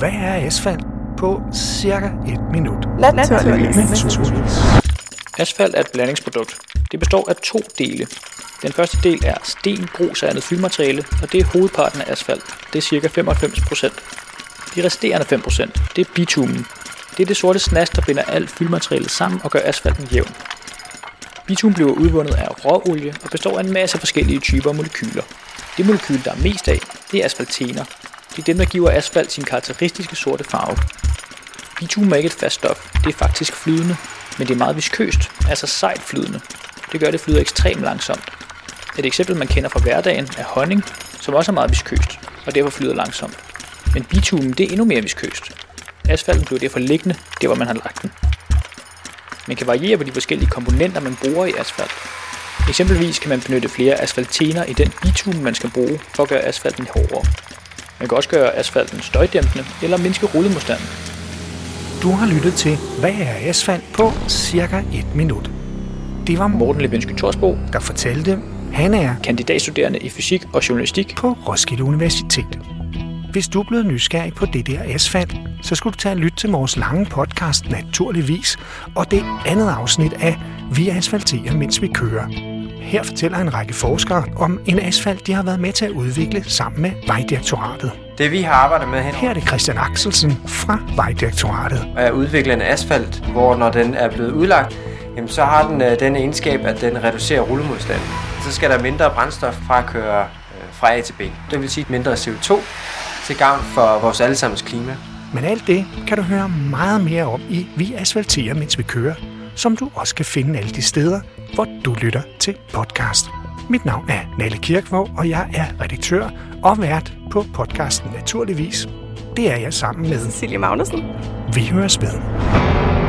hvad er asfalt på cirka et minut. Naturligvis. Naturligvis. Asfalt er et blandingsprodukt. Det består af to dele. Den første del er sten, grus og andet fyldmateriale, og det er hovedparten af asfalt. Det er ca. 95%. De resterende 5%, det er bitumen. Det er det sorte snas, der binder alt fyldmaterialet sammen og gør asfalten jævn. Bitumen bliver udvundet af råolie og består af en masse forskellige typer molekyler. Det molekyl, der er mest af, det er asfaltener. Det er dem, der giver asfalt sin karakteristiske sorte farve. Bitumen er ikke et fast stof, det er faktisk flydende, men det er meget viskøst, altså sejt flydende. Det gør, at det flyder ekstremt langsomt. Et eksempel, man kender fra hverdagen, er honning, som også er meget viskøst, og derfor flyder langsomt. Men bitumen, det er endnu mere viskøst. Asfalten bliver derfor liggende, der hvor man har lagt den. Man kan variere på de forskellige komponenter, man bruger i asfalt. Eksempelvis kan man benytte flere asfaltener i den bitumen, man skal bruge for at gøre asfalten hårdere. Man kan også gøre asfalten støjdæmpende eller mindske rullemodstanden. Du har lyttet til, hvad er asfalt på cirka et minut. Det var Morten, Levinsky Torsbo, der fortalte, han er kandidatstuderende i fysik og journalistik, på Roskilde Universitet. Hvis du er blevet nysgerrig på det der asfalt, så skulle du tage og lytte til vores lange podcast naturligvis, og det andet afsnit af Vi asfalterer, mens vi kører. Her fortæller en række forskere om en asfalt, de har været med til at udvikle sammen med Vejdirektoratet. Det vi har arbejdet med hen Her er det Christian Axelsen fra Vejdirektoratet. er at udvikle en asfalt, hvor når den er blevet udlagt, jamen, så har den øh, den egenskab, at den reducerer rullemodstanden. Så skal der mindre brændstof fra at køre øh, fra A til B. Det vil sige mindre CO2 til gavn for vores allesammens klima. Men alt det kan du høre meget mere om i Vi asfalterer, mens vi kører, som du også kan finde alle de steder, hvor du lytter til podcast. Mit navn er Nalle Kirkvåg, og jeg er redaktør og vært på podcasten Naturligvis. Det er jeg sammen med Cecilie Magnussen. Vi høres ved.